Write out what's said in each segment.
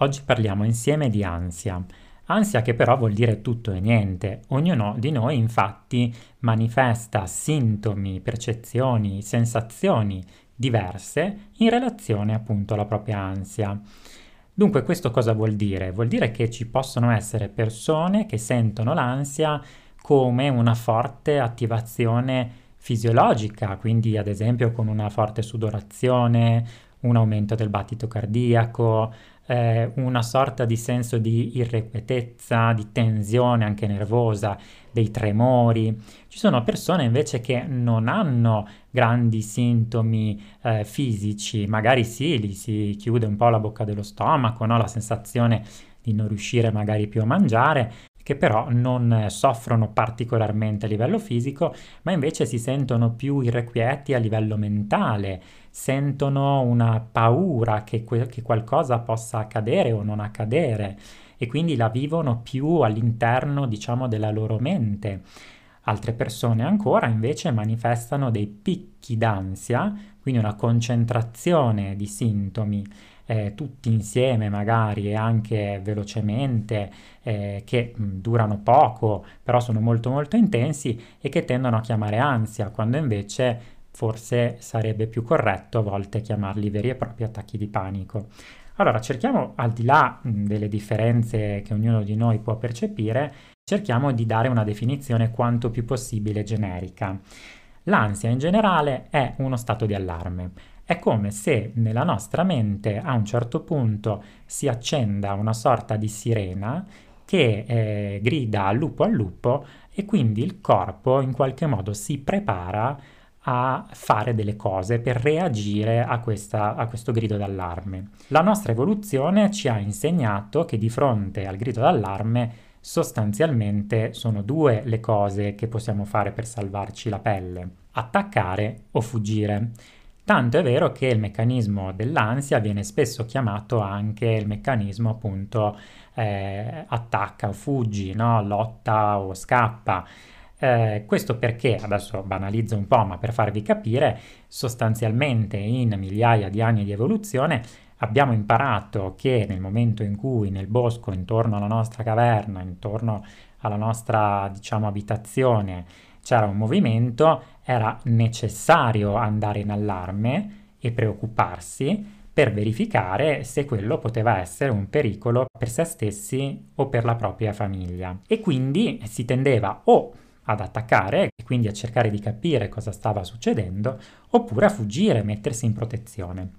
Oggi parliamo insieme di ansia. Ansia che però vuol dire tutto e niente. Ognuno di noi infatti manifesta sintomi, percezioni, sensazioni diverse in relazione appunto alla propria ansia. Dunque questo cosa vuol dire? Vuol dire che ci possono essere persone che sentono l'ansia come una forte attivazione fisiologica, quindi ad esempio con una forte sudorazione, un aumento del battito cardiaco, eh, una sorta di senso di irrequietezza, di tensione anche nervosa, dei tremori. Ci sono persone invece che non hanno grandi sintomi eh, fisici, magari sì, gli si chiude un po' la bocca dello stomaco, no? la sensazione di non riuscire magari più a mangiare, che però non soffrono particolarmente a livello fisico, ma invece si sentono più irrequieti a livello mentale, sentono una paura che, que- che qualcosa possa accadere o non accadere e quindi la vivono più all'interno, diciamo, della loro mente. Altre persone ancora invece manifestano dei picchi d'ansia, quindi una concentrazione di sintomi eh, tutti insieme magari e anche velocemente, eh, che mh, durano poco, però sono molto molto intensi e che tendono a chiamare ansia, quando invece forse sarebbe più corretto a volte chiamarli veri e propri attacchi di panico. Allora, cerchiamo, al di là mh, delle differenze che ognuno di noi può percepire, cerchiamo di dare una definizione quanto più possibile generica. L'ansia in generale è uno stato di allarme. È come se nella nostra mente a un certo punto si accenda una sorta di sirena che eh, grida al lupo al lupo e quindi il corpo in qualche modo si prepara a fare delle cose per reagire a, questa, a, questo grido d'allarme. La nostra evoluzione ci ha insegnato che di fronte al grido d'allarme sostanzialmente sono due le cose che possiamo fare per salvarci la pelle, attaccare o fuggire. Tanto è vero che il meccanismo dell'ansia viene spesso chiamato anche il meccanismo appunto eh, attacca o fuggi, no? lotta o scappa. Eh, questo perché, adesso banalizzo un po', ma per farvi capire, sostanzialmente in migliaia di anni di evoluzione abbiamo imparato che nel momento in cui nel bosco, intorno alla nostra caverna, intorno alla nostra, diciamo, abitazione, c'era un movimento, era necessario andare in allarme e preoccuparsi per verificare se quello poteva essere un pericolo per se stessi o per la propria famiglia. E quindi si tendeva o ad attaccare e quindi a cercare di capire cosa stava succedendo, oppure a fuggire, mettersi in protezione.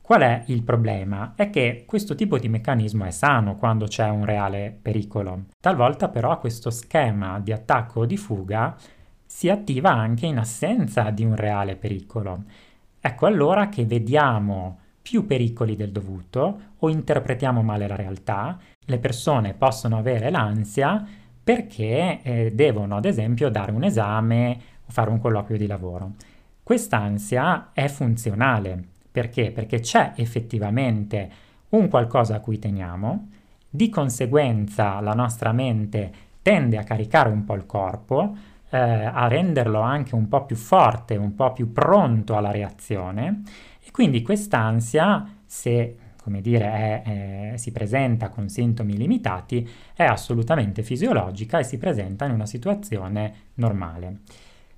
Qual è il problema? È che questo tipo di meccanismo è sano quando c'è un reale pericolo. Talvolta però questo schema di attacco o di fuga si attiva anche in assenza di un reale pericolo. Ecco allora che vediamo più pericoli del dovuto o interpretiamo male la realtà, le persone possono avere l'ansia perché eh, devono ad esempio dare un esame o fare un colloquio di lavoro. Quest'ansia è funzionale perché? Perché c'è effettivamente un qualcosa a cui teniamo, di conseguenza la nostra mente tende a caricare un po' il corpo, eh, a renderlo anche un po' più forte, un po' più pronto alla reazione e quindi quest'ansia, se come dire, è, è, si presenta con sintomi limitati, è assolutamente fisiologica e si presenta in una situazione normale.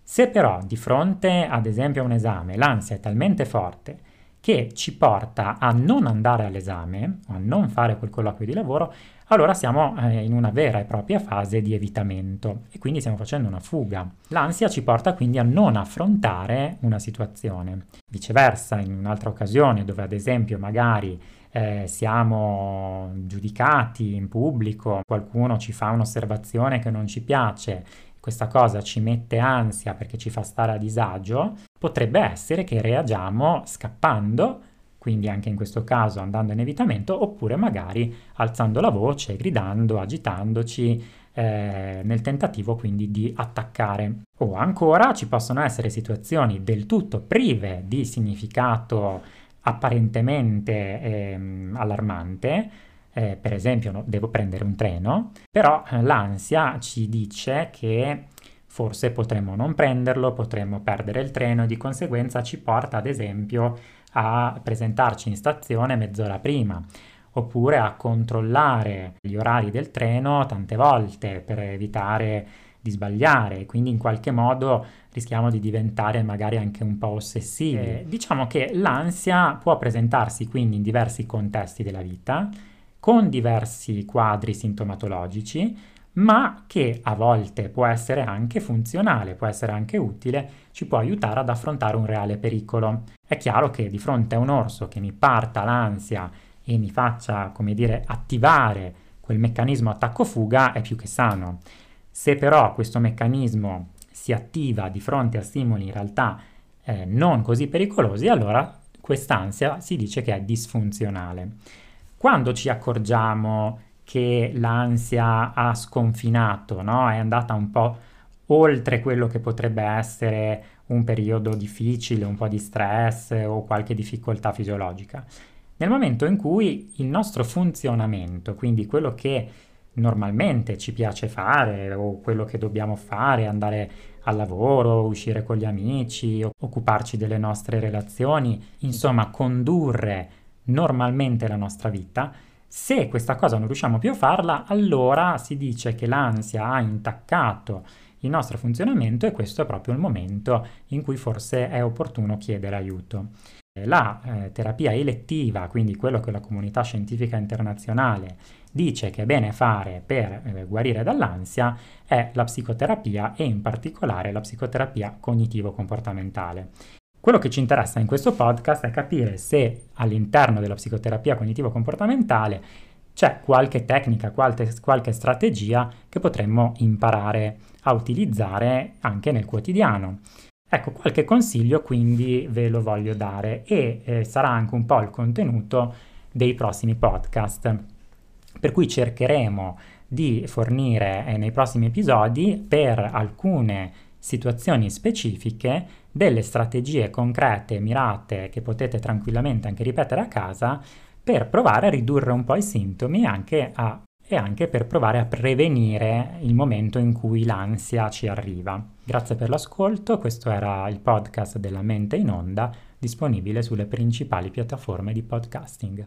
Se però di fronte ad esempio a un esame l'ansia è talmente forte che ci porta a non andare all'esame a non fare quel colloquio di lavoro, allora siamo eh, in una vera e propria fase di evitamento e quindi stiamo facendo una fuga. L'ansia ci porta quindi a non affrontare una situazione. Viceversa, in un'altra occasione dove ad esempio magari eh, siamo giudicati in pubblico, qualcuno ci fa un'osservazione che non ci piace, questa cosa ci mette ansia perché ci fa stare a disagio, potrebbe essere che reagiamo scappando, quindi anche in questo caso andando in evitamento, oppure magari alzando la voce, gridando, agitandoci, eh, nel tentativo quindi di attaccare. O ancora ci possono essere situazioni del tutto prive di significato apparentemente ehm, allarmante, eh, per esempio no, devo prendere un treno, però eh, l'ansia ci dice che forse potremmo non prenderlo, potremmo perdere il treno e di conseguenza ci porta ad esempio a presentarci in stazione mezz'ora prima oppure a controllare gli orari del treno tante volte per evitare di sbagliare, quindi in qualche modo rischiamo di diventare magari anche un po' ossessivi. Eh, diciamo che l'ansia può presentarsi quindi in diversi contesti della vita, con diversi quadri sintomatologici, ma che a volte può essere anche funzionale, può essere anche utile, ci può aiutare ad affrontare un reale pericolo. È chiaro che di fronte a un orso che mi parta l'ansia e mi faccia, come dire, attivare quel meccanismo attacco-fuga è più che sano. Se però questo meccanismo si attiva di fronte a stimoli in realtà eh, non così pericolosi, allora quest'ansia si dice che è disfunzionale. Quando ci accorgiamo che l'ansia ha sconfinato, no? è andata un po' oltre quello che potrebbe essere un periodo difficile, un po' di stress o qualche difficoltà fisiologica. Nel momento in cui il nostro funzionamento, quindi quello che normalmente ci piace fare o quello che dobbiamo fare, andare al lavoro, uscire con gli amici, occuparci delle nostre relazioni, insomma condurre normalmente la nostra vita, se questa cosa non riusciamo più a farla, allora si dice che l'ansia ha intaccato il nostro funzionamento e questo è proprio il momento in cui forse è opportuno chiedere aiuto. La eh, terapia elettiva, quindi quello che la comunità scientifica internazionale dice che è bene fare per eh, guarire dall'ansia, è la psicoterapia e in particolare la psicoterapia cognitivo-comportamentale. Quello che ci interessa in questo podcast è capire se all'interno della psicoterapia cognitivo-comportamentale c'è qualche tecnica, qualche, qualche strategia che potremmo imparare a utilizzare anche nel quotidiano. Ecco, qualche consiglio quindi ve lo voglio dare e eh, sarà anche un po' il contenuto dei prossimi podcast, per cui cercheremo di fornire eh, nei prossimi episodi per alcune situazioni specifiche delle strategie concrete, mirate, che potete tranquillamente anche ripetere a casa per provare a ridurre un po' i sintomi anche a e anche per provare a prevenire il momento in cui l'ansia ci arriva. Grazie per l'ascolto, questo era il podcast della mente in onda, disponibile sulle principali piattaforme di podcasting.